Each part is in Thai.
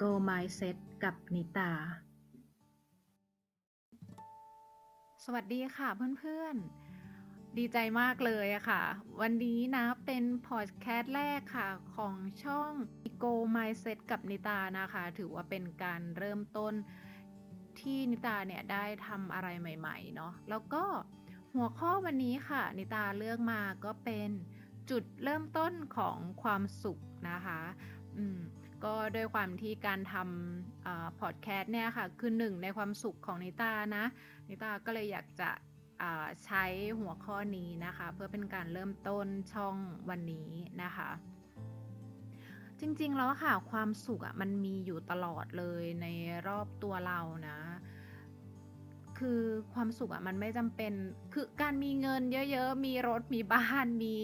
Go Mindset กับนิตา สวัสดีค่ะเพื่อนๆ ดีใจมากเลยอะค่ะ วันนี้นะเป็นพอดแคสต์แรกค่ะ ของช่อง Go Mindset กับนิตานะคะ ถือว่าเป็นการเริ่มต้นที่นิตาเนี่ยได้ทำอะไรใหม่ๆเนาะแล้วก็หัวข้อวันนี้ค่ะ นิตาเลือกมาก็เป็นจุดเริ่มต้นของความสุขนะคะ อืม ก็ด้วยความที่การทำพอดแคสต์เนี่ยค่ะ คือหนึ่งในความสุขของนิตานะนิตาก็เลยอยากจะใช้หัวข้อนี้นะคะ เพื่อเป็นการเริ่มต้นช่องวันนี้นะคะ จริงๆแล้วค่ะ ความสุขอะมันมีอยู่ตลอดเลยในรอบตัวเรานะคือความสุขอะมันไม่จำเป็นคือการมีเงินเยอะๆ มีรถมีบ้านมี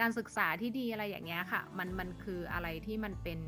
การศึกษาที่ดีอะไรอย่างเงี้ยค่ะ มันมันคืออะไรที่มันเป็น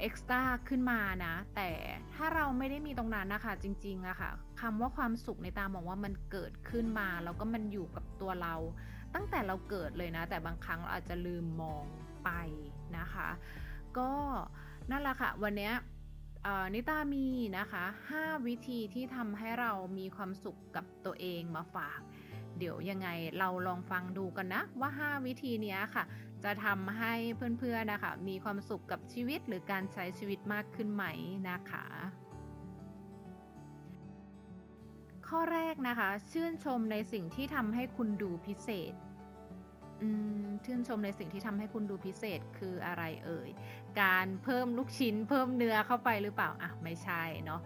เอ็กซ์ตร้าขึ้นมานะ แต่ถ้าเราไม่ได้มีตรงนั้นนะคะ จริงๆอะค่ะคำว่าความสุขในตามองว่ามันเกิดขึ้นมาแล้วก็มันอยู่กับตัวเรา ตั้งแต่เราเกิดเลยนะ แต่บางครั้งเราอาจจะลืมมองไปนะคะ ก็นั่นแหละค่ะ วันนี้นิตามีนะคะ 5 วิธีที่ทำให้เรามีความสุขกับตัวเองมาฝาก เดี๋ยวยังไงเราลองฟังดูกันนะว่า 5 วิธีนี้ค่ะ จะทำให้เพื่อนๆนะคะมีความสุขกับชีวิตหรือการใช้ชีวิตมากขึ้นไหมนะคะ ข้อแรกนะคะ ชื่นชมในสิ่งที่ทำให้คุณดูพิเศษชื่นชมในสิ่งที่ทำให้คุณดูพิเศษคืออะไรเอ่ย การเพิ่มลูกชิ้น เพิ่มเนื้อเข้าไปหรือเปล่าอะไม่ใช่เนาะ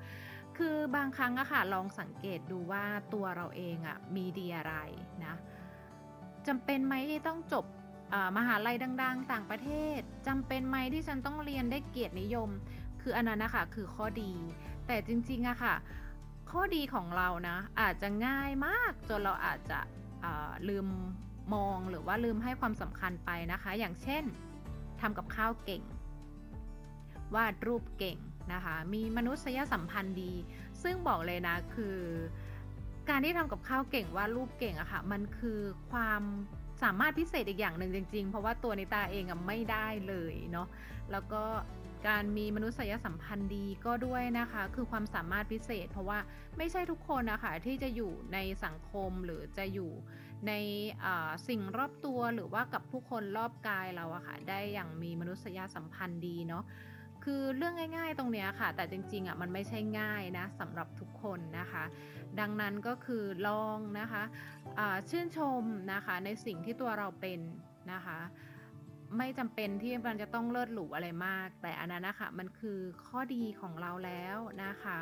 คือบางครั้งอะค่ะลองสังเกตดูว่าตัวเราเองอะมีดีอะไรนะจำเป็นไหมที่ต้องจบ มหาลัยดัง ๆ ต่างประเทศจำเป็นไหมที่ฉันต้องเรียนได้เกียรตินิยม คืออันนั้นนะคะคือข้อดี แต่จริงๆอะค่ะ ข้อดีของเรานะ อาจจะง่ายมากจนเราอาจจะลืมมองหรือว่าลืมให้ความสำคัญไปนะคะ อย่างเช่นทำกับข้าวเก่ง วาดรูปเก่งนะคะ มีมนุษยสัมพันธ์ดี ซึ่งบอกเลยนะคือ การที่ทำกับข้าวเก่งวาดรูปเก่งอะคะ่ะ มันคือความ สามารถพิเศษอีกอย่างหนึ่งจริง ๆ เพราะว่าตัวนิตาเองอะไม่ได้เลยเนาะแล้วก็การมีมนุษยสัมพันธ์ดีก็ด้วยนะคะ คือความสามารถพิเศษ เพราะว่าไม่ใช่ทุกคนนะคะที่จะอยู่ในสังคมหรือจะอยู่ในสิ่งรอบตัวหรือว่ากับผู้คนรอบกายเราอะค่ะได้อย่างมีมนุษยสัมพันธ์ดีเนาะ คือเรื่องง่าย ๆ ตรงเนี้ยค่ะ แต่จริงๆอะมันไม่ใช่ง่ายนะสำหรับทุกคนนะคะ ดังนั้นก็คือลองนะคะะชื่นชมนะคะในสิ่งที่ตัวเราเป็นนะคะไม่จำเป็นที่มันจะต้องเลิศหรูอะไรมาก แต่อันนั้นนะคะมันคือข้อดีของเราแล้วนะคะ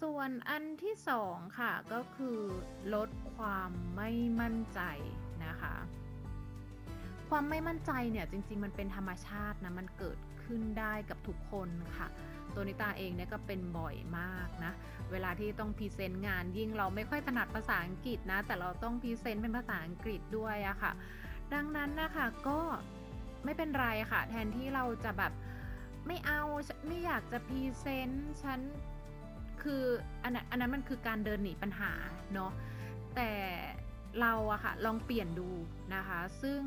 ส่วนอันที่สองค่ะก็คือลดความไม่มั่นใจนะคะ ความไม่มั่นใจเนี่ยจริง ๆ มันเป็นธรรมชาตินะมันเกิดขึ้นได้กับทุกคนค่ะ ตัวนิตาเองเนี่ยก็เป็นบ่อยมากนะ เวลาที่ต้อง present งานยิ่งเราไม่ค่อยถนัดภาษาอังกฤษนะ แต่เราต้อง present เป็นภาษาอังกฤษด้วยอะค่ะ ดังนั้นนะคะก็ไม่เป็นไรค่ะ แทนที่เราจะแบบไม่เอาไม่อยากจะ present ฉันคืออันนั้นอันนั้นมันคือการเดินหนีปัญหาเนาะแต่เราอะค่ะลองเปลี่ยนดูนะคะ ซึ่ง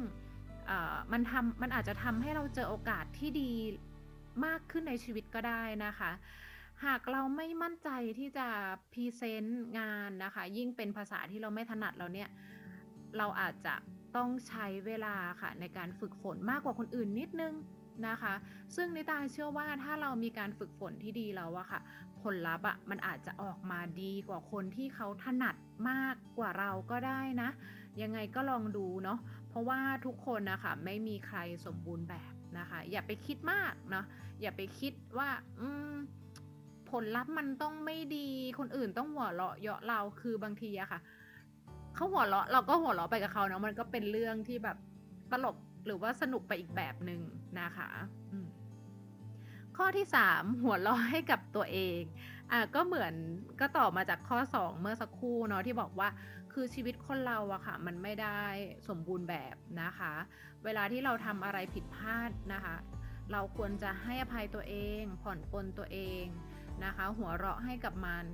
มันทำมันอาจจะทำให้เราเจอโอกาสที่ดีมากขึ้นในชีวิตก็ได้นะคะ หากเราไม่มั่นใจที่จะพรีเซนต์งานนะคะ ยิ่งเป็นภาษาที่เราไม่ถนัดเราเนี่ย เราอาจจะต้องใช้เวลาค่ะในการฝึกฝนมากกว่าคนอื่นนิดนึง นะคะ ซึ่งนิตาเชื่อว่าถ้าเรามีการฝึกฝนที่ดีแล้วอะค่ะ ผลลัพธ์อะมันอาจจะออกมาดีกว่าคนที่เขาถนัดมากกว่าเราก็ได้นะ ยังไงก็ลองดูเนาะเพราะว่าทุกคนนะคะไม่มีใครสมบูรณ์แบบนะคะ อย่าไปคิดมากเนาะอย่าไปคิดว่าอืมผลลัพธ์มันต้องไม่ดีคนอื่นต้องหัวเราะเยาะเราคือบางทีอะค่ะเขาหัวเราะเราก็หัวเราะไปกับเขาเนาะมันก็เป็นเรื่องที่แบบตลก หรือว่าสนุกไปอีกแบบหนึ่งนะคะข้อที่ 3 หัวเราะให้กับตัวเองอะก็เหมือนก็ต่อมาจากข้อ 2 เมื่อสักครู่เนาะที่บอกว่าคือชีวิตคนเราอะค่ะ มันไม่ได้สมบูรณ์แบบนะคะ เวลาที่เราทำอะไรผิดพลาดนะคะ เราควรจะให้อภัยตัวเอง ผ่อนปลนตัวเองนะคะ หัวเราะให้กับมัน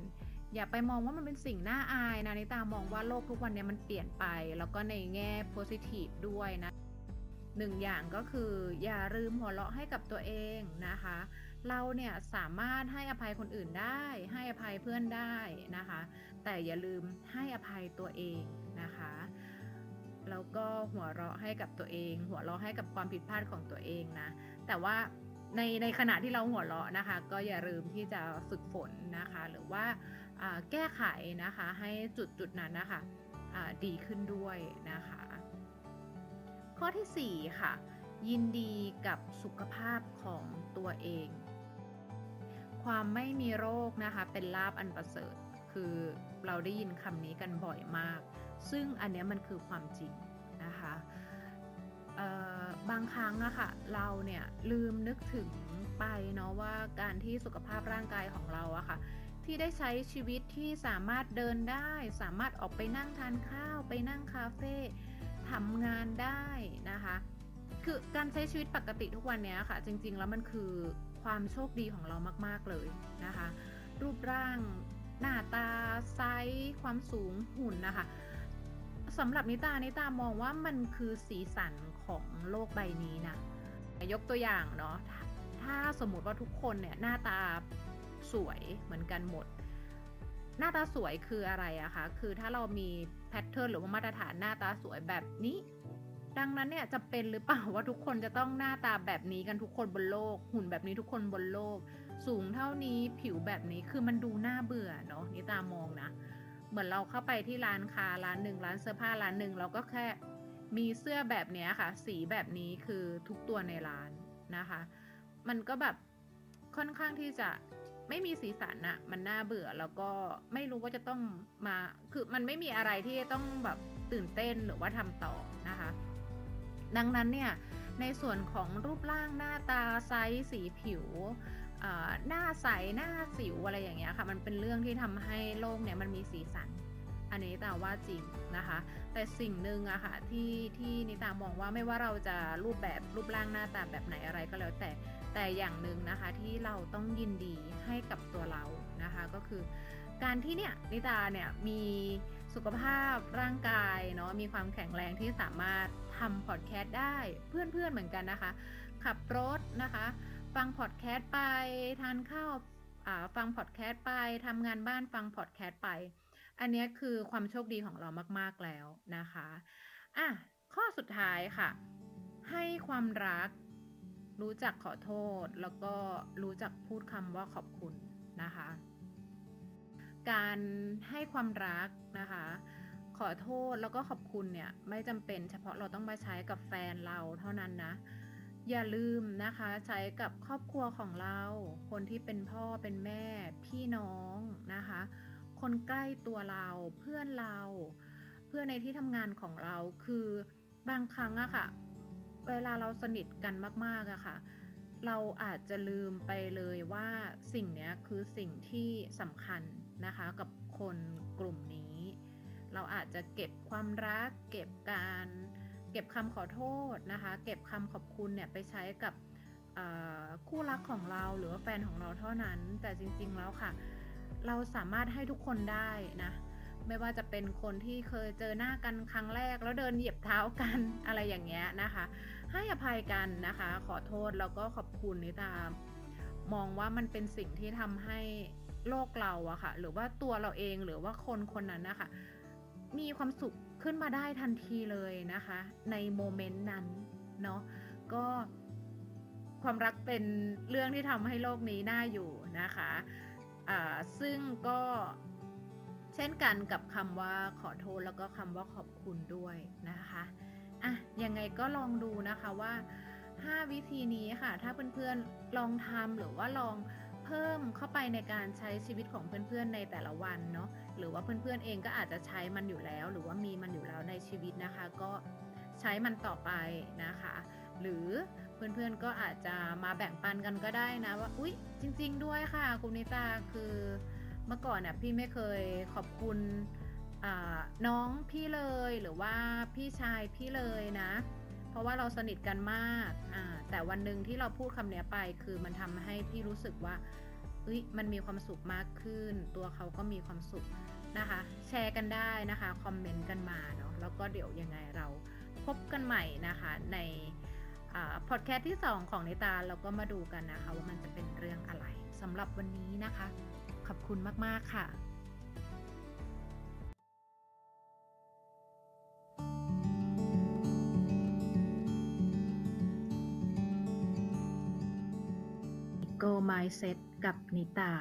อย่าไปมองว่ามันเป็นสิ่งน่าอายนะนิตามองว่าโลกทุกวันนี้มันเปลี่ยนไป แล้วก็ในแง่โพซิทีฟด้วยนะ หนึ่งอย่างก็คืออย่าลืมหัวเราะให้กับตัวเองนะคะ เราเนี่ยสามารถให้อภัยคนอื่นได้ ให้อภัยเพื่อนได้นะคะ แต่อย่าลืมให้อภัยตัวเองนะคะแล้วก็หัวเราะให้กับตัวเอง หัวเราะให้กับความผิดพลาดของตัวเองนะ แต่ว่าในในขณะที่เราหัวเราะนะคะ ก็อย่าลืมที่จะฝึกฝนนะคะ หรือว่าแก้ไขนะคะให้จุดจุดนั้นนะคะดีขึ้นด้วยนะคะ ข้อที่ 4 ค่ะ ยินดีกับสุขภาพของตัวเอง ความไม่มีโรคนะคะเป็นลาบอันประเสริฐ คือเราได้ยินคำนี้กันบ่อยมาก ซึ่งอันนี้มันคือความจริงนะคะบางครั้งอะค่ะเราเนี่ยลืมนึกถึงไปเนาะว่าการที่สุขภาพร่างกายของเราอะค่ะที่ได้ใช้ชีวิตที่สามารถเดินได้ สามารถออกไปนั่งทานข้าว ไปนั่งคาเฟ่ ทำงานได้นะคะ คือการใช้ชีวิตปกติทุกวันนี้ค่ะ จริง ๆ แล้วมันคือความโชคดีของเรามาก ๆ เลยนะคะ รูปร่าง หน้าตาไซส์ความสูงหุ่นนะคะสำหรับนิตานิตามองว่ามันคือสีสันของโลกใบนี้นะยกตัวอย่างเนาะถ้าสมมติว่าทุกคนเนี่ยหน้าตาสวยเหมือนกันหมด หน้าตาสวยคืออะไรอะคะคือถ้าเรามี แพทเทิร์นหรือว่ามาตรฐานหน้าตาสวยแบบนี้ ดังนั้นเนี่ยจะเป็นหรือเปล่าว่าทุกคนจะต้องหน้าตาแบบนี้กันทุกคนบนโลก หุ่นแบบนี้ทุกคนบนโลก สูงเท่านี้ผิวแบบนี้คือมันดูน่าเบื่อเนาะนี่ตามองนะ เหมือนเราเข้าไปที่ร้านค้าร้านหนึ่งร้านเสื้อผ้าร้านหนึ่งเราก็แค่มีเสื้อแบบนี้ค่ะ สีแบบนี้คือทุกตัวในร้านนะคะ มันก็แบบค่อนข้างที่จะ ไม่มีสีสันอะมันน่าเบื่อแล้วก็ไม่รู้ว่าจะต้องมา คือมันไม่มีอะไรที่ต้องแบบตื่นเต้นหรือว่าทำต่อนะคะ ดังนั้นเนี่ยในส่วนของรูปร่างหน้าตาไซส์สีผิวหน้าใสหน้าสิวอะไรอย่างเงี้ยค่ะ มันเป็นเรื่องที่ทำให้โลกเนี่ยมันมีสีสัน อันนี้ตาว่าจริงนะคะ แต่สิ่งหนึ่งอะค่ะ ที่ที่นิตามองว่าไม่ว่าเราจะรูปแบบรูปร่างหน้าตาแบบไหนอะไรก็แล้วแต่ แต่อย่างหนึ่งนะคะที่เราต้องยินดีให้กับตัวเรานะคะก็คือ การที่เนี่ยนิตาเนี่ยมีสุขภาพร่างกายเนาะมีความแข็งแรงที่สามารถทำพอดแคสต์ได้เพื่อนๆเหมือนกันนะคะ ขับรถนะคะ ฟังพอดแคสต์ไปทานข้าวฟังพอดแคสต์ไปทำงานบ้านฟังพอดแคสต์ไป อันนี้คือความโชคดีของเรามาก ๆแล้วนะคะอะข้อสุดท้ายค่ะ ให้ความรัก รู้จักขอโทษ แล้วก็รู้จักพูดคำว่าขอบคุณนะคะ การให้ความรักนะคะ ขอโทษแล้วก็ขอบคุณเนี่ยไม่จำเป็นเฉพาะเราต้องมาใช้กับแฟนเราเท่านั้นนะอย่าลืมนะคะใช้กับครอบครัวของเรา คนที่เป็นพ่อเป็นแม่พี่น้องนะคะ คนใกล้ตัวเราเพื่อนเรา เพื่อนในที่ทำงานของเราคือบางครั้งอะค่ะ เวลาเราสนิทกันมากๆอะค่ะ เราอาจจะลืมไปเลยว่าสิ่งนี้คือสิ่งที่สำคัญนะคะกับคนกลุ่มนี้ เราอาจจะเก็บความรัก เก็บการเก็บคำขอโทษนะคะ เก็บคำขอบคุณเนี่ยไปใช้กับคู่รักของเราหรือว่าแฟนของเราเท่านั้น แต่จริงๆแล้วค่ะ เราสามารถให้ทุกคนได้นะไม่ว่าจะเป็นคนที่เคยเจอหน้ากันครั้งแรก แล้วเดินเหยียบเท้ากันอะไรอย่างเงี้ยนะคะ ให้อภัยกันนะคะ ขอโทษแล้วก็ขอบคุณนิตามองว่ามันเป็นสิ่งที่ทำให้โลกเราอะค่ะ หรือว่าตัวเราเองหรือว่าคนคนนั้นนะคะมีความสุขขึ้นมาได้ทันทีเลยนะคะ ในโมเมนต์นั้นเนาะก็ความรักเป็นเรื่องที่ทำให้โลกนี้น่าอยู่นะคะะซึ่งก็เช่นกันกับคำว่าขอโทษแล้วก็คำว่าขอบคุณด้วยนะคะ อะยังไงก็ลองดูนะคะว่า 5 วิธีนี้ค่ะ ถ้าเพื่อนๆลองทำหรือว่าลองเพิ่มเข้าไปในการใช้ชีวิตของเพื่อนๆในแต่ละวันเนาะหรือว่าเพื่อนๆเองก็อาจจะใช้มันอยู่แล้ว หรือว่ามีมันอยู่แล้วในชีวิตนะคะ ก็ใช้มันต่อไปนะคะ หรือเพื่อนๆก็อาจจะมาแบ่งปันกันก็ได้นะว่าอุ๊ยจริง ๆ ด้วยค่ะคุณนิตาคือเมื่อก่อนน่ะพี่ไม่เคยขอบคุณ น้องพี่เลยหรือว่าพี่ชายพี่เลยนะ เพราะว่าเราสนิทกันมากแต่วันหนึ่งที่เราพูดคำนี้ไปคือมันทำให้พี่รู้สึกว่าเอ้ยมันมีความสุขมากขึ้น ตัวเขาก็มีความสุขนะคะ แชร์กันได้นะคะ คอมเมนต์กันมาเนาะแล้วก็เดี๋ยวยังไงเราพบกันใหม่นะคะในพอดแคสต์ที่ 2 ของในตาเราก็มาดูกันนะคะ ว่ามันจะเป็นเรื่องอะไรสำหรับวันนี้นะคะ ขอบคุณมาก ๆ ค่ะ Go Mindset กับนิตา